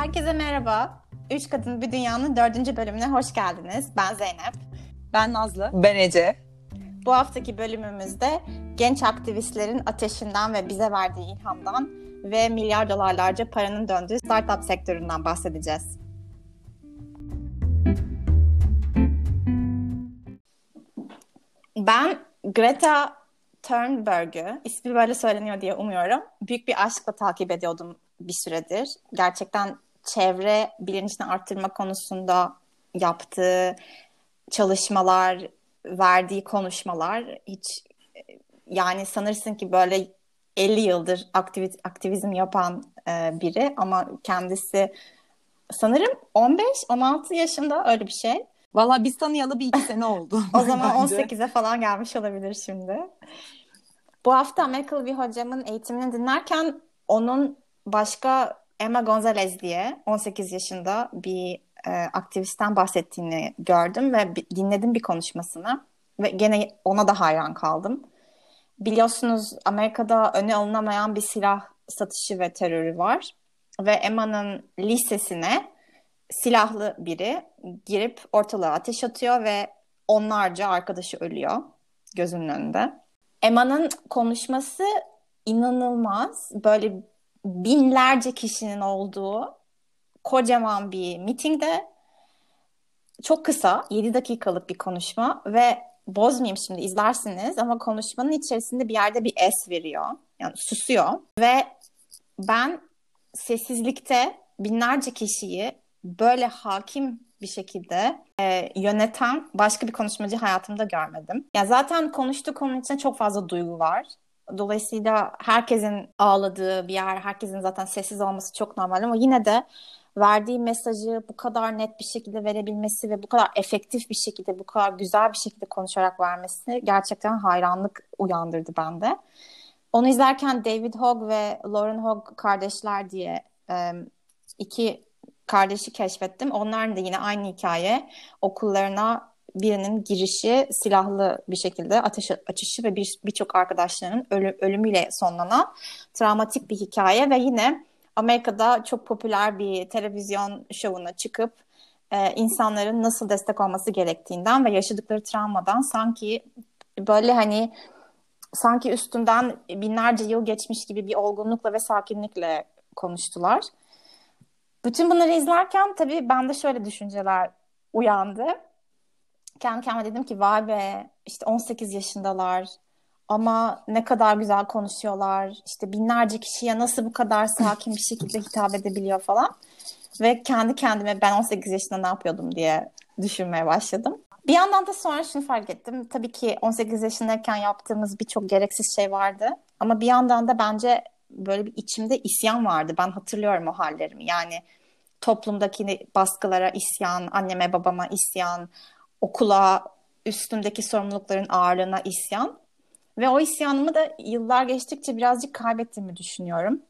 Herkese merhaba. Üç Kadın Bir Dünya'nın dördüncü bölümüne hoş geldiniz. Ben Zeynep. Ben Nazlı. Ben Ece. Bu haftaki bölümümüzde genç aktivistlerin ateşinden ve bize verdiği ilhamdan ve milyar dolarlarca paranın döndüğü startup sektöründen bahsedeceğiz. Ben Greta Thunberg'ü, ismi böyle söyleniyor diye umuyorum, büyük bir aşkla takip ediyordum bir süredir. Gerçekten çevre bilincini arttırma konusunda yaptığı çalışmalar, verdiği konuşmalar hiç yani sanırsın ki böyle 50 yıldır aktiviz aktivizm yapan e, biri ama kendisi sanırım 15-16 yaşında öyle bir şey. Valla biz tanıyalı bir iki sene oldu. o zaman 18'e falan gelmiş olabilir şimdi. Bu hafta Amerikalı bir hocamın eğitimini dinlerken onun başka Emma Gonzalez diye 18 yaşında bir e, aktivistten bahsettiğini gördüm ve dinledim bir konuşmasını ve gene ona da hayran kaldım. Biliyorsunuz Amerika'da öne alınamayan bir silah satışı ve terörü var ve Emma'nın lisesine silahlı biri girip ortalığa ateş atıyor ve onlarca arkadaşı ölüyor gözünün önünde. Emma'nın konuşması inanılmaz. Böyle binlerce kişinin olduğu kocaman bir mitingde çok kısa 7 dakikalık bir konuşma ve bozmayayım şimdi izlersiniz ama konuşmanın içerisinde bir yerde bir es veriyor. Yani susuyor ve ben sessizlikte binlerce kişiyi böyle hakim bir şekilde e, yöneten başka bir konuşmacı hayatımda görmedim. Ya zaten konuştuğu konu içinde çok fazla duygu var. Dolayısıyla herkesin ağladığı bir yer, herkesin zaten sessiz olması çok normal ama yine de verdiği mesajı bu kadar net bir şekilde verebilmesi ve bu kadar efektif bir şekilde, bu kadar güzel bir şekilde konuşarak vermesi gerçekten hayranlık uyandırdı bende. Onu izlerken David Hogg ve Lauren Hogg kardeşler diye iki kardeşi keşfettim. Onların da yine aynı hikaye. Okullarına birinin girişi silahlı bir şekilde ateş açışı ve birçok bir arkadaşlarının ölü, ölümüyle sonlanan travmatik bir hikaye ve yine Amerika'da çok popüler bir televizyon şovuna çıkıp e, insanların nasıl destek olması gerektiğinden ve yaşadıkları travmadan sanki böyle hani sanki üstünden binlerce yıl geçmiş gibi bir olgunlukla ve sakinlikle konuştular. Bütün bunları izlerken tabii bende şöyle düşünceler uyandı. Kendi kendime dedim ki vay be işte 18 yaşındalar ama ne kadar güzel konuşuyorlar. İşte binlerce kişiye nasıl bu kadar sakin bir şekilde hitap edebiliyor falan. Ve kendi kendime ben 18 yaşında ne yapıyordum diye düşünmeye başladım. Bir yandan da sonra şunu fark ettim. Tabii ki 18 yaşındayken yaptığımız birçok gereksiz şey vardı. Ama bir yandan da bence böyle bir içimde isyan vardı. Ben hatırlıyorum o hallerimi. Yani toplumdaki baskılara isyan, anneme babama isyan, okula üstümdeki sorumlulukların ağırlığına isyan. Ve o isyanımı da yıllar geçtikçe birazcık kaybettiğimi düşünüyorum.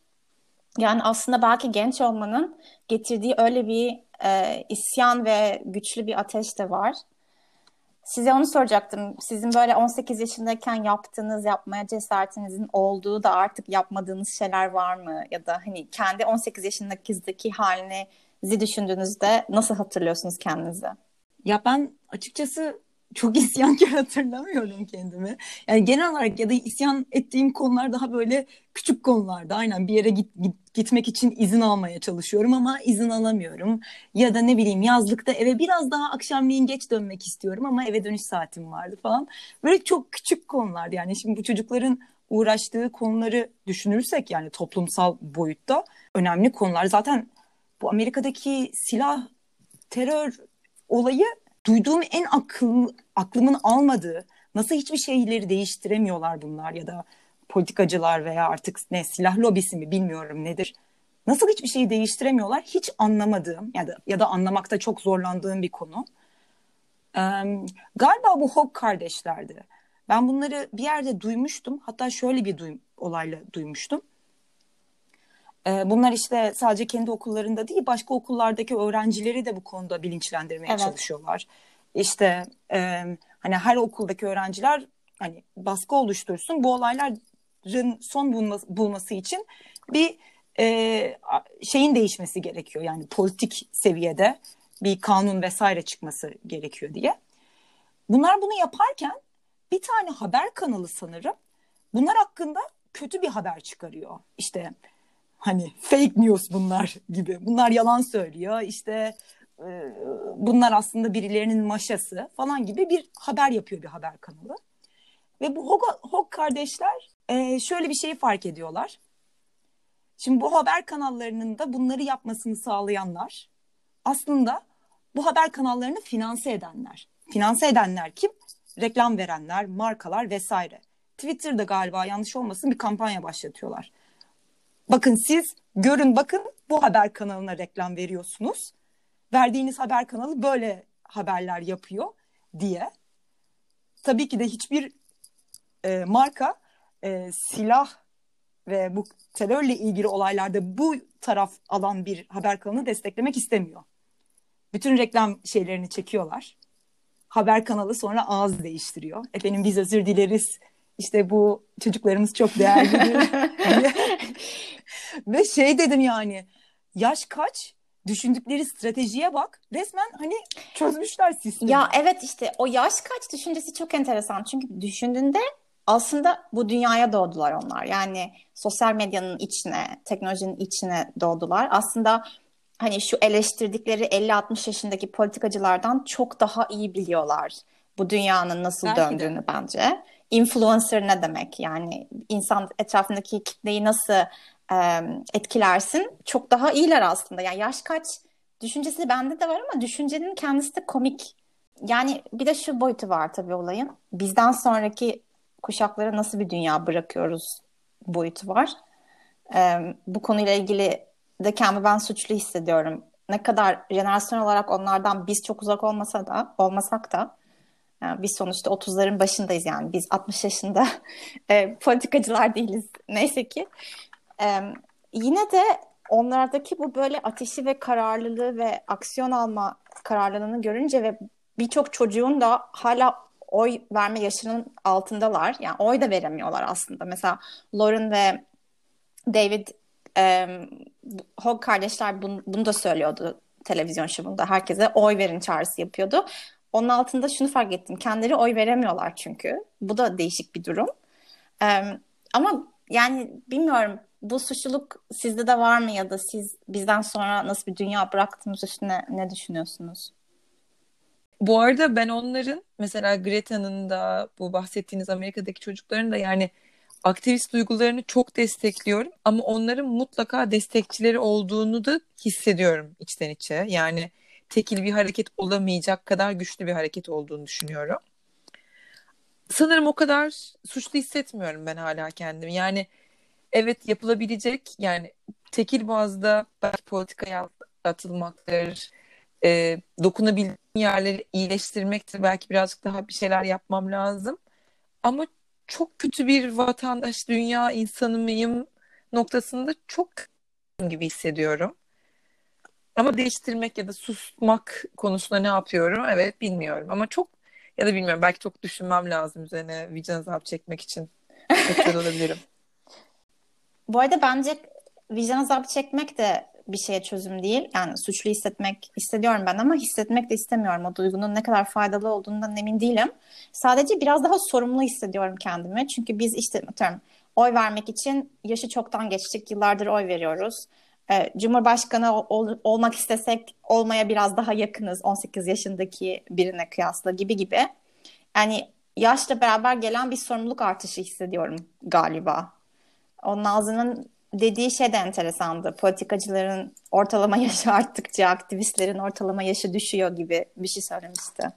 Yani aslında belki genç olmanın getirdiği öyle bir e, isyan ve güçlü bir ateş de var. Size onu soracaktım. Sizin böyle 18 yaşındayken yaptığınız, yapmaya cesaretinizin olduğu da artık yapmadığınız şeyler var mı? Ya da hani kendi 18 yaşındaki halinizi düşündüğünüzde nasıl hatırlıyorsunuz kendinizi? Ya ben açıkçası çok isyankar hatırlamıyorum kendimi. Yani genel olarak ya da isyan ettiğim konular daha böyle küçük konularda. Aynen bir yere git, git, gitmek için izin almaya çalışıyorum ama izin alamıyorum. Ya da ne bileyim yazlıkta eve biraz daha akşamleyin geç dönmek istiyorum ama eve dönüş saatim vardı falan. Böyle çok küçük konular yani şimdi bu çocukların uğraştığı konuları düşünürsek yani toplumsal boyutta önemli konular. Zaten bu Amerika'daki silah terör olayı duyduğum en akıl, aklımın almadığı nasıl hiçbir şeyleri değiştiremiyorlar bunlar ya da politikacılar veya artık ne silah lobisi mi bilmiyorum nedir. Nasıl hiçbir şeyi değiştiremiyorlar hiç anlamadığım ya da ya da anlamakta çok zorlandığım bir konu. Ee, galiba bu Hogg kardeşlerdi. Ben bunları bir yerde duymuştum. Hatta şöyle bir duy olayla duymuştum. Ee, bunlar işte sadece kendi okullarında değil başka okullardaki öğrencileri de bu konuda bilinçlendirmeye evet. çalışıyorlar. İşte e, hani her okuldaki öğrenciler hani baskı oluştursun bu olayların son bulması, bulması için bir e, şeyin değişmesi gerekiyor. Yani politik seviyede bir kanun vesaire çıkması gerekiyor diye. Bunlar bunu yaparken bir tane haber kanalı sanırım bunlar hakkında kötü bir haber çıkarıyor. İşte hani fake news bunlar gibi. Bunlar yalan söylüyor. İşte e, bunlar aslında birilerinin maşası falan gibi bir haber yapıyor bir haber kanalı. Ve bu Hog, Hog kardeşler e, şöyle bir şeyi fark ediyorlar. Şimdi bu haber kanallarının da bunları yapmasını sağlayanlar aslında bu haber kanallarını finanse edenler. Finanse edenler kim? Reklam verenler, markalar vesaire. Twitter'da galiba yanlış olmasın bir kampanya başlatıyorlar. Bakın siz görün bakın bu haber kanalına reklam veriyorsunuz. Verdiğiniz haber kanalı böyle haberler yapıyor diye. Tabii ki de hiçbir e, marka e, silah ve bu terörle ilgili olaylarda bu taraf alan bir haber kanalı desteklemek istemiyor. Bütün reklam şeylerini çekiyorlar. Haber kanalı sonra ağız değiştiriyor. Efendim biz özür dileriz. İşte bu çocuklarımız çok değerlidir. Ve şey dedim yani yaş kaç? Düşündükleri stratejiye bak. Resmen hani çözmüşler sistemi. Ya evet işte o yaş kaç düşüncesi çok enteresan. Çünkü düşündüğünde aslında bu dünyaya doğdular onlar. Yani sosyal medyanın içine, teknolojinin içine doğdular. Aslında hani şu eleştirdikleri 50-60 yaşındaki politikacılardan çok daha iyi biliyorlar bu dünyanın nasıl Belki döndüğünü de. bence. Influencer ne demek? Yani insan etrafındaki kitleyi nasıl e, etkilersin? Çok daha iyiler aslında. Yani yaş kaç düşüncesi bende de var ama düşüncenin kendisi de komik. Yani bir de şu boyutu var tabii olayın. Bizden sonraki kuşaklara nasıl bir dünya bırakıyoruz boyutu var. E, bu konuyla ilgili de kendimi ben suçlu hissediyorum. Ne kadar jenerasyon olarak onlardan biz çok uzak olmasa da olmasak da yani biz sonuçta 30'ların başındayız yani. Biz 60 yaşında e, politikacılar değiliz neyse ki. E, yine de onlardaki bu böyle ateşi ve kararlılığı ve aksiyon alma kararlılığını görünce ve birçok çocuğun da hala oy verme yaşının altındalar. Yani oy da veremiyorlar aslında. Mesela Lauren ve David e, Hogg kardeşler bunu, bunu da söylüyordu televizyon şovunda. Herkese oy verin çağrısı yapıyordu. Onun altında şunu fark ettim. Kendileri oy veremiyorlar çünkü. Bu da değişik bir durum. E, ama yani bilmiyorum bu suçluluk sizde de var mı ya da siz bizden sonra nasıl bir dünya bıraktığımız üstüne ne düşünüyorsunuz? Bu arada ben onların mesela Greta'nın da bu bahsettiğiniz Amerika'daki çocukların da yani aktivist duygularını çok destekliyorum ama onların mutlaka destekçileri olduğunu da hissediyorum içten içe. Yani tekil bir hareket olamayacak kadar güçlü bir hareket olduğunu düşünüyorum. Sanırım o kadar suçlu hissetmiyorum ben hala kendimi. Yani evet yapılabilecek yani tekil bazda belki politikaya atılmaktır, e, dokunabildiğim yerleri iyileştirmektir. Belki birazcık daha bir şeyler yapmam lazım. Ama çok kötü bir vatandaş, dünya insanı mıyım noktasında çok gibi hissediyorum. Ama değiştirmek ya da susmak konusunda ne yapıyorum? Evet bilmiyorum ama çok ya da bilmiyorum belki çok düşünmem lazım üzerine vicdan azabı çekmek için. Olabilirim. Bu arada bence vicdan azabı çekmek de bir şeye çözüm değil. Yani suçlu hissetmek hissediyorum ben ama hissetmek de istemiyorum. O duygunun ne kadar faydalı olduğundan emin değilim. Sadece biraz daha sorumlu hissediyorum kendimi. Çünkü biz işte atıyorum oy vermek için yaşı çoktan geçtik. Yıllardır oy veriyoruz. Ee, Cumhurbaşkanı ol, olmak istesek olmaya biraz daha yakınız 18 yaşındaki birine kıyasla gibi gibi. Yani yaşla beraber gelen bir sorumluluk artışı hissediyorum galiba. O Nazlı'nın dediği şey de enteresandı. Politikacıların ortalama yaşı arttıkça aktivistlerin ortalama yaşı düşüyor gibi bir şey söylemişti.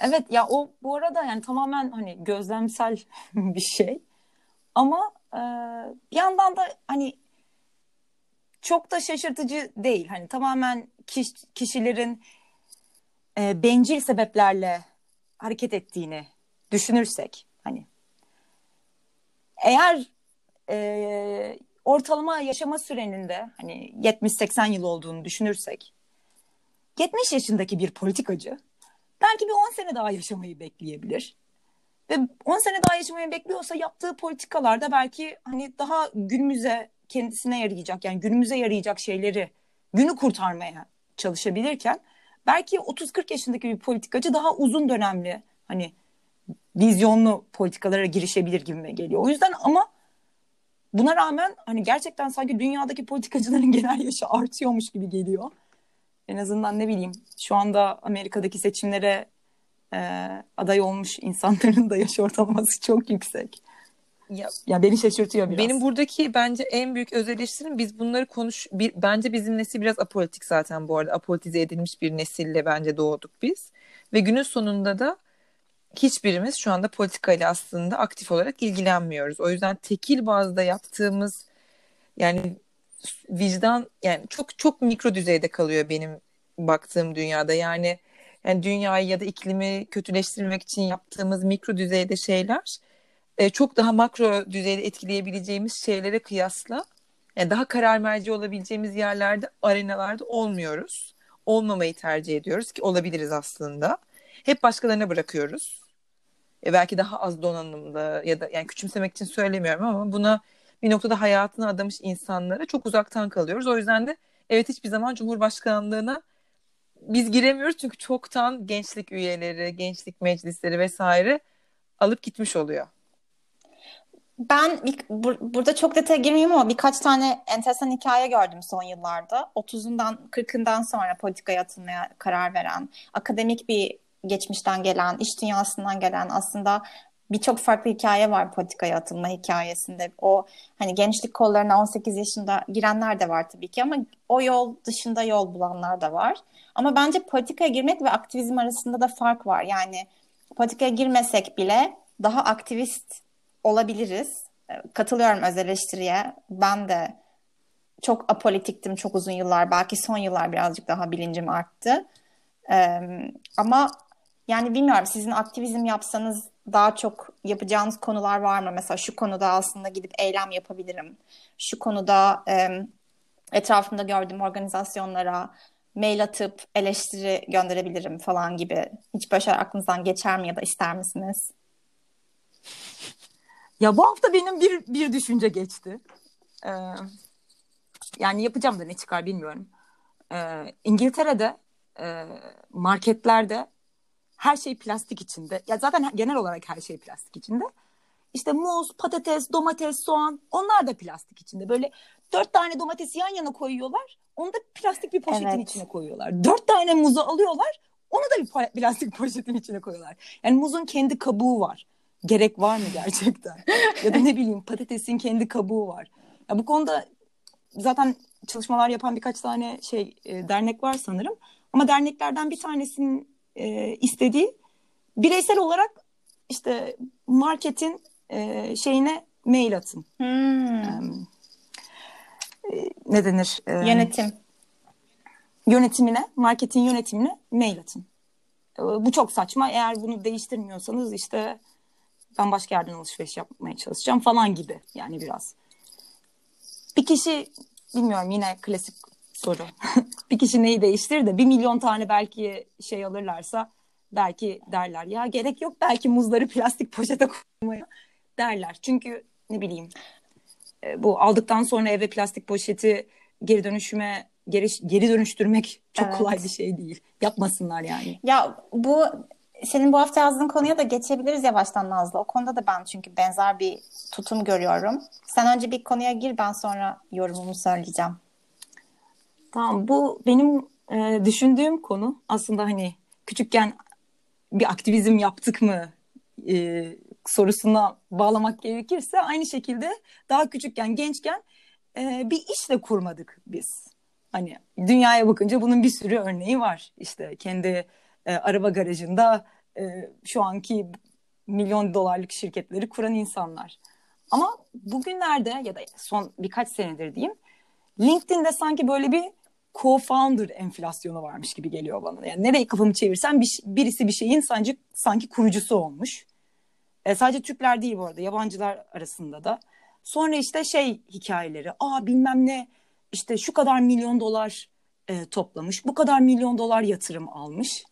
Evet ya o bu arada yani tamamen hani gözlemsel bir şey. Ama e, bir yandan da hani çok da şaşırtıcı değil. Hani tamamen kiş, kişilerin e, bencil sebeplerle hareket ettiğini düşünürsek eğer e, ortalama yaşama süreninde hani 70-80 yıl olduğunu düşünürsek 70 yaşındaki bir politikacı belki bir 10 sene daha yaşamayı bekleyebilir. Ve 10 sene daha yaşamayı bekliyorsa yaptığı politikalarda belki hani daha günümüze kendisine yarayacak yani günümüze yarayacak şeyleri günü kurtarmaya çalışabilirken belki 30-40 yaşındaki bir politikacı daha uzun dönemli hani vizyonlu politikalara girişebilir gibi geliyor. O yüzden ama buna rağmen hani gerçekten sanki dünyadaki politikacıların genel yaşı artıyormuş gibi geliyor. En azından ne bileyim şu anda Amerika'daki seçimlere e, aday olmuş insanların da yaş ortalaması çok yüksek. Ya, ya beni şaşırtıyor biraz. Benim buradaki bence en büyük öz eleştirim biz bunları konuş bir, bence bizim nesil biraz apolitik zaten bu arada apolitize edilmiş bir nesille bence doğduk biz ve günün sonunda da hiçbirimiz şu anda politikayla aslında aktif olarak ilgilenmiyoruz. O yüzden tekil bazda yaptığımız yani vicdan yani çok çok mikro düzeyde kalıyor benim baktığım dünyada. Yani yani dünyayı ya da iklimi kötüleştirmek için yaptığımız mikro düzeyde şeyler e, çok daha makro düzeyde etkileyebileceğimiz şeylere kıyasla yani daha karar merci olabileceğimiz yerlerde arenalarda olmuyoruz. Olmamayı tercih ediyoruz ki olabiliriz aslında. Hep başkalarına bırakıyoruz. E, belki daha az donanımlı ya da yani küçümsemek için söylemiyorum ama buna bir noktada hayatını adamış insanlara çok uzaktan kalıyoruz. O yüzden de evet hiçbir zaman Cumhurbaşkanlığına biz giremiyoruz çünkü çoktan gençlik üyeleri, gençlik meclisleri vesaire alıp gitmiş oluyor. Ben bur, burada çok detaya girmeyeyim ama birkaç tane enteresan hikaye gördüm son yıllarda. 30'undan 40'ından sonra politikaya atılmaya karar veren, akademik bir geçmişten gelen, iş dünyasından gelen aslında birçok farklı hikaye var politikaya atılma hikayesinde. O hani gençlik kollarına 18 yaşında girenler de var tabii ki ama o yol dışında yol bulanlar da var. Ama bence politikaya girmek ve aktivizm arasında da fark var. Yani politikaya girmesek bile daha aktivist olabiliriz. Katılıyorum öz eleştiriye. Ben de çok apolitiktim çok uzun yıllar. Belki son yıllar birazcık daha bilincim arttı. Ee, ama yani bilmiyorum sizin aktivizm yapsanız daha çok yapacağınız konular var mı? Mesela şu konuda aslında gidip eylem yapabilirim. Şu konuda e, etrafımda gördüğüm organizasyonlara mail atıp eleştiri gönderebilirim falan gibi. Hiç böyle şeyler aklınızdan geçer mi ya da ister misiniz? Ya bu hafta benim bir, bir düşünce geçti. Ee, yani yapacağım da ne çıkar bilmiyorum. Ee, İngiltere'de e, marketlerde her şey plastik içinde. Ya zaten genel olarak her şey plastik içinde. İşte muz, patates, domates, soğan onlar da plastik içinde. Böyle dört tane domatesi yan yana koyuyorlar. Onu da plastik bir poşetin evet. içine koyuyorlar. Dört tane muzu alıyorlar. Onu da bir plastik poşetin içine koyuyorlar. Yani muzun kendi kabuğu var. Gerek var mı gerçekten? ya da ne bileyim patatesin kendi kabuğu var. Ya bu konuda zaten çalışmalar yapan birkaç tane şey e, dernek var sanırım. Ama derneklerden bir tanesinin e, istediği bireysel olarak işte marketin e, şeyine mail atın. Hmm. E, ne denir? E, Yönetim. Yönetimine, marketin yönetimine mail atın. E, bu çok saçma. Eğer bunu değiştirmiyorsanız işte ben başka yerden alışveriş yapmaya çalışacağım falan gibi yani biraz. Bir kişi bilmiyorum yine klasik soru. bir kişi neyi değiştirir de bir milyon tane belki şey alırlarsa belki derler ya gerek yok belki muzları plastik poşete koymaya derler. Çünkü ne bileyim e, bu aldıktan sonra eve plastik poşeti geri dönüşüme geri, geri dönüştürmek çok evet. kolay bir şey değil. Yapmasınlar yani. Ya bu senin bu hafta yazdığın konuya da geçebiliriz yavaştan Nazlı. O konuda da ben çünkü benzer bir tutum görüyorum. Sen önce bir konuya gir ben sonra yorumumu söyleyeceğim. Tamam bu benim e, düşündüğüm konu aslında hani küçükken bir aktivizm yaptık mı e, sorusuna bağlamak gerekirse aynı şekilde daha küçükken gençken e, bir işle kurmadık biz. Hani dünyaya bakınca bunun bir sürü örneği var. İşte kendi e, araba garajında e, şu anki milyon dolarlık şirketleri kuran insanlar. Ama bugünlerde ya da son birkaç senedir diyeyim LinkedIn'de sanki böyle bir co-founder enflasyonu varmış gibi geliyor bana. Yani nereye kafamı çevirsem bir, birisi bir şeyin sanki, sanki kurucusu olmuş. E, sadece Türkler değil bu arada yabancılar arasında da. Sonra işte şey hikayeleri aa bilmem ne işte şu kadar milyon dolar e, toplamış bu kadar milyon dolar yatırım almış.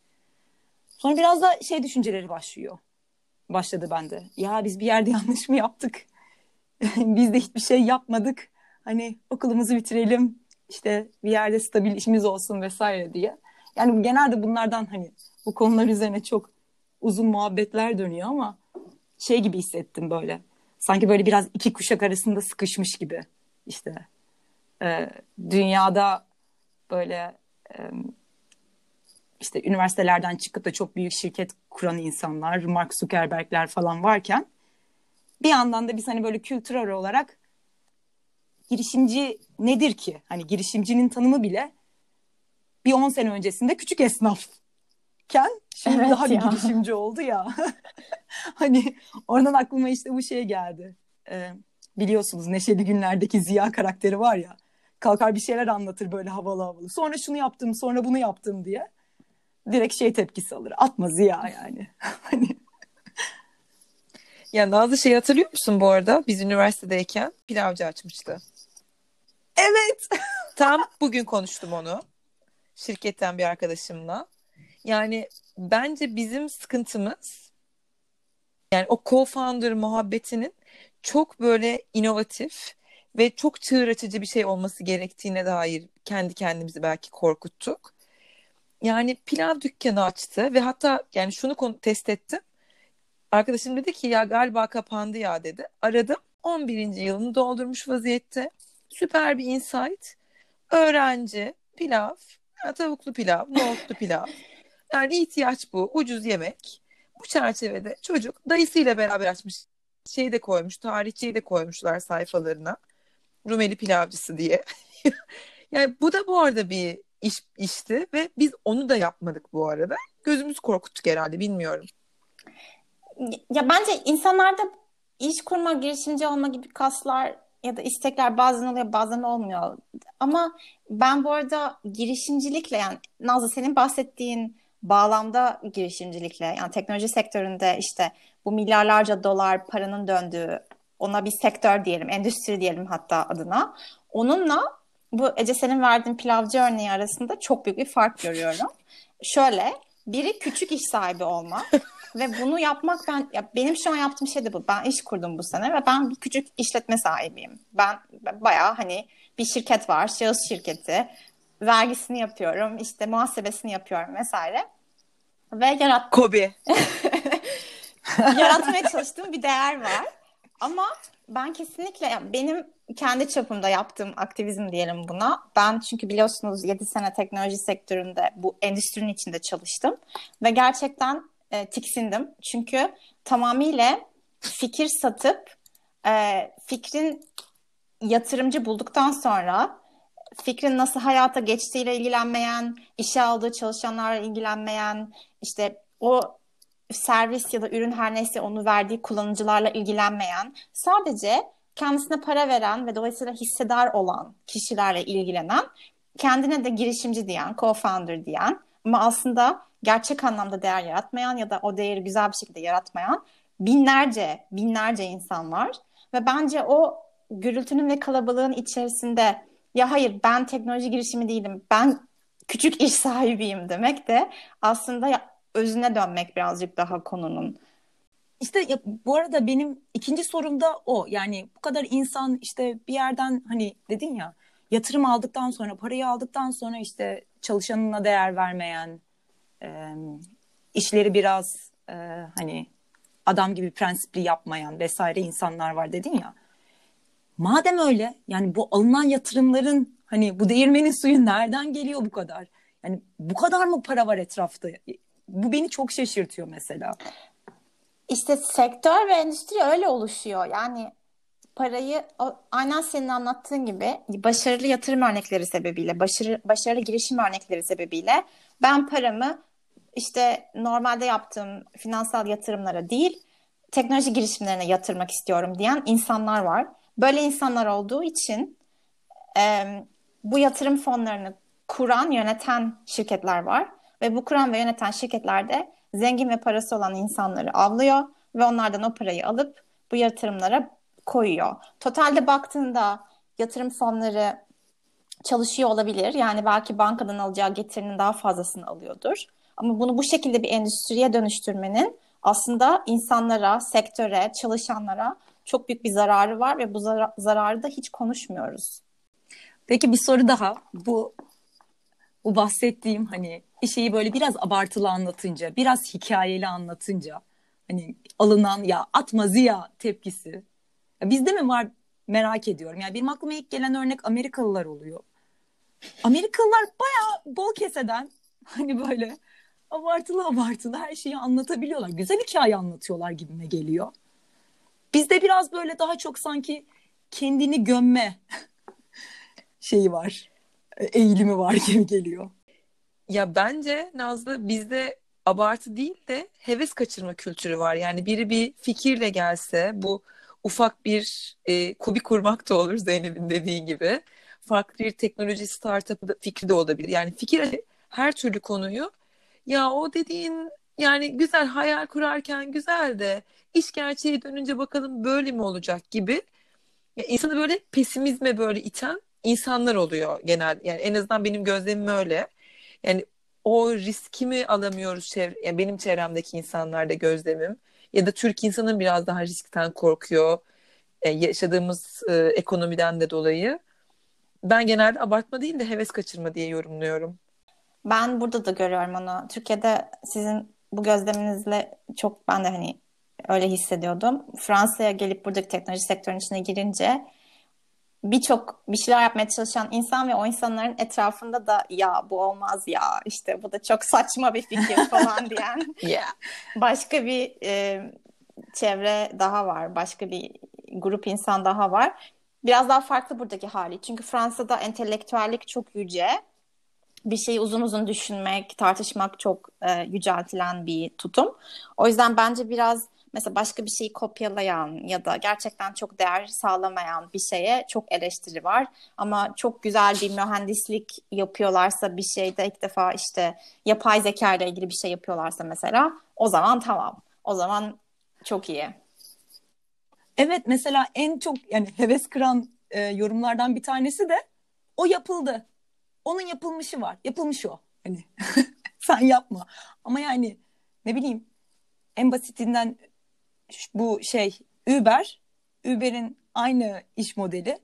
Sonra biraz da şey düşünceleri başlıyor. Başladı bende. Ya biz bir yerde yanlış mı yaptık? biz de hiçbir şey yapmadık. Hani okulumuzu bitirelim, işte bir yerde stabil işimiz olsun vesaire diye. Yani genelde bunlardan hani bu konular üzerine çok uzun muhabbetler dönüyor ama şey gibi hissettim böyle. Sanki böyle biraz iki kuşak arasında sıkışmış gibi işte. Ee, dünyada böyle e, işte üniversitelerden çıkıp da çok büyük şirket kuran insanlar, Mark Zuckerberg'ler falan varken bir yandan da biz hani böyle kültürel olarak girişimci nedir ki? Hani girişimcinin tanımı bile bir 10 sene öncesinde küçük esnafken şimdi Evet daha bir ya. girişimci oldu ya. hani oradan aklıma işte bu şey geldi. Ee, biliyorsunuz Neşeli Günler'deki Ziya karakteri var ya. Kalkar bir şeyler anlatır böyle havalı havalı. Sonra şunu yaptım, sonra bunu yaptım diye. Direkt şey tepkisi alır. Atma Ziya yani. hani Ya Nazlı şey hatırlıyor musun bu arada? Biz üniversitedeyken pilavcı açmıştı. Evet. Tam bugün konuştum onu. Şirketten bir arkadaşımla. Yani bence bizim sıkıntımız yani o co-founder muhabbetinin çok böyle inovatif ve çok çığır açıcı bir şey olması gerektiğine dair kendi kendimizi belki korkuttuk. Yani pilav dükkanı açtı ve hatta yani şunu test ettim. Arkadaşım dedi ki ya galiba kapandı ya dedi. Aradım. 11. yılını doldurmuş vaziyette. Süper bir insight. Öğrenci, pilav, tavuklu pilav, nohutlu pilav. Yani ihtiyaç bu. Ucuz yemek. Bu çerçevede çocuk dayısıyla beraber açmış. Şeyi de koymuş, tarihçeyi de koymuşlar sayfalarına. Rumeli pilavcısı diye. Yani bu da bu arada bir iş işti ve biz onu da yapmadık bu arada. Gözümüz korkuttuk herhalde bilmiyorum. Ya bence insanlarda iş kurma, girişimci olma gibi kaslar ya da istekler bazen oluyor bazen olmuyor. Ama ben bu arada girişimcilikle yani Nazlı senin bahsettiğin bağlamda girişimcilikle yani teknoloji sektöründe işte bu milyarlarca dolar paranın döndüğü ona bir sektör diyelim, endüstri diyelim hatta adına. Onunla bu Ece senin verdiğin pilavcı örneği arasında çok büyük bir fark görüyorum. Şöyle, biri küçük iş sahibi olmak ve bunu yapmak ben ya benim şu an yaptığım şey de bu. Ben iş kurdum bu sene ve ben bir küçük işletme sahibiyim. Ben, ben bayağı hani bir şirket var, şahıs şirketi. Vergisini yapıyorum, işte muhasebesini yapıyorum vesaire. Ve yarat Kobe. yaratmaya çalıştığım bir değer var. Ama ben kesinlikle yani benim kendi çapımda yaptığım aktivizm diyelim buna. Ben çünkü biliyorsunuz 7 sene teknoloji sektöründe bu endüstrinin içinde çalıştım ve gerçekten e, tiksindim. Çünkü tamamıyla fikir satıp e, fikrin yatırımcı bulduktan sonra fikrin nasıl hayata geçtiğiyle ilgilenmeyen, işe aldığı çalışanlarla ilgilenmeyen, işte o servis ya da ürün her neyse onu verdiği kullanıcılarla ilgilenmeyen, sadece kendisine para veren ve dolayısıyla hissedar olan kişilerle ilgilenen, kendine de girişimci diyen, co-founder diyen ama aslında gerçek anlamda değer yaratmayan ya da o değeri güzel bir şekilde yaratmayan binlerce, binlerce insan var. Ve bence o gürültünün ve kalabalığın içerisinde ya hayır ben teknoloji girişimi değilim, ben küçük iş sahibiyim demek de aslında özüne dönmek birazcık daha konunun. İşte ya, bu arada benim ikinci sorum da o. Yani bu kadar insan işte bir yerden hani dedin ya yatırım aldıktan sonra parayı aldıktan sonra işte çalışanına değer vermeyen e, işleri biraz e, hani adam gibi prensipli yapmayan vesaire insanlar var dedin ya. Madem öyle yani bu alınan yatırımların hani bu değirmenin suyu nereden geliyor bu kadar? Yani bu kadar mı para var etrafta? Bu beni çok şaşırtıyor mesela. İşte sektör ve endüstri öyle oluşuyor. Yani parayı aynen senin anlattığın gibi başarılı yatırım örnekleri sebebiyle, başarı, başarılı girişim örnekleri sebebiyle ben paramı işte normalde yaptığım finansal yatırımlara değil, teknoloji girişimlerine yatırmak istiyorum diyen insanlar var. Böyle insanlar olduğu için e, bu yatırım fonlarını kuran, yöneten şirketler var. Ve bu kuran ve yöneten şirketlerde zengin ve parası olan insanları avlıyor ve onlardan o parayı alıp bu yatırımlara koyuyor. Totalde baktığında yatırım fonları çalışıyor olabilir. Yani belki bankadan alacağı getirinin daha fazlasını alıyordur. Ama bunu bu şekilde bir endüstriye dönüştürmenin aslında insanlara, sektöre, çalışanlara çok büyük bir zararı var ve bu zar- zararı da hiç konuşmuyoruz. Peki bir soru daha. Bu bu bahsettiğim hani şeyi böyle biraz abartılı anlatınca, biraz hikayeli anlatınca hani alınan ya atma Ziya tepkisi. Bizde mi var merak ediyorum. Yani benim aklıma ilk gelen örnek Amerikalılar oluyor. Amerikalılar bayağı bol keseden hani böyle abartılı abartılı her şeyi anlatabiliyorlar. Güzel hikaye anlatıyorlar gibime geliyor. Bizde biraz böyle daha çok sanki kendini gömme şeyi var. Eğilimi var gibi geliyor. Ya bence Nazlı bizde abartı değil de heves kaçırma kültürü var. Yani biri bir fikirle gelse bu ufak bir e, kubi kurmak da olur Zeynep'in dediği gibi. Farklı bir teknoloji startup fikri de olabilir. Yani fikir her türlü konuyu ya o dediğin yani güzel hayal kurarken güzel de iş gerçeğe dönünce bakalım böyle mi olacak gibi ya insanı böyle pesimizme böyle iten insanlar oluyor genel. Yani en azından benim gözlemim öyle. Yani o riskimi alamıyoruz çevre, yani benim çevremdeki insanlarda gözlemim. Ya da Türk insanın biraz daha riskten korkuyor. E, yaşadığımız e, ekonomiden de dolayı. Ben genelde abartma değil de heves kaçırma diye yorumluyorum. Ben burada da görüyorum onu. Türkiye'de sizin bu gözleminizle çok ben de hani öyle hissediyordum. Fransa'ya gelip buradaki teknoloji sektörünün içine girince birçok bir şeyler yapmaya çalışan insan ve o insanların etrafında da ya bu olmaz ya işte bu da çok saçma bir fikir falan diyen yeah. başka bir e, çevre daha var. Başka bir grup insan daha var. Biraz daha farklı buradaki hali. Çünkü Fransa'da entelektüellik çok yüce. Bir şeyi uzun uzun düşünmek, tartışmak çok e, yüceltilen bir tutum. O yüzden bence biraz mesela başka bir şeyi kopyalayan ya da gerçekten çok değer sağlamayan bir şeye çok eleştiri var. Ama çok güzel bir mühendislik yapıyorlarsa bir şeyde ilk defa işte yapay zeka ile ilgili bir şey yapıyorlarsa mesela o zaman tamam. O zaman çok iyi. Evet mesela en çok yani heves kıran e, yorumlardan bir tanesi de o yapıldı. Onun yapılmışı var. Yapılmış o. Hani sen yapma. Ama yani ne bileyim en basitinden bu şey Uber, Uber'in aynı iş modeli.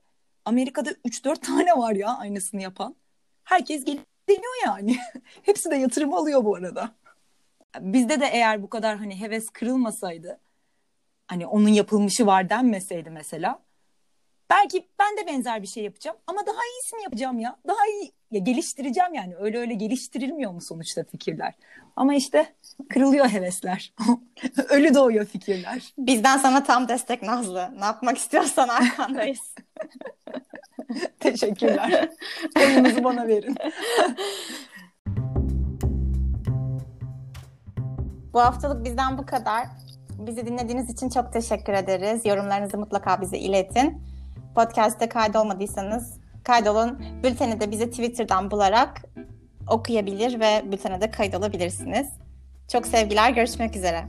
Amerika'da 3-4 tane var ya aynısını yapan. Herkes gelip yani. Hepsi de yatırım alıyor bu arada. Bizde de eğer bu kadar hani heves kırılmasaydı hani onun yapılmışı var denmeseydi mesela belki ben de benzer bir şey yapacağım ama daha iyisini yapacağım ya. Daha iyi ya geliştireceğim yani. Öyle öyle geliştirilmiyor mu sonuçta fikirler? Ama işte kırılıyor hevesler. Ölü doğuyor fikirler. Bizden sana tam destek Nazlı. Ne yapmak istiyorsan arkandayız. Teşekkürler. Oyunuzu bana verin. Bu haftalık bizden bu kadar. Bizi dinlediğiniz için çok teşekkür ederiz. Yorumlarınızı mutlaka bize iletin. Podcast'te kaydolmadıysanız kaydolun. Bülteni de bize Twitter'dan bularak okuyabilir ve bültene de kaydolabilirsiniz. Çok sevgiler, görüşmek üzere.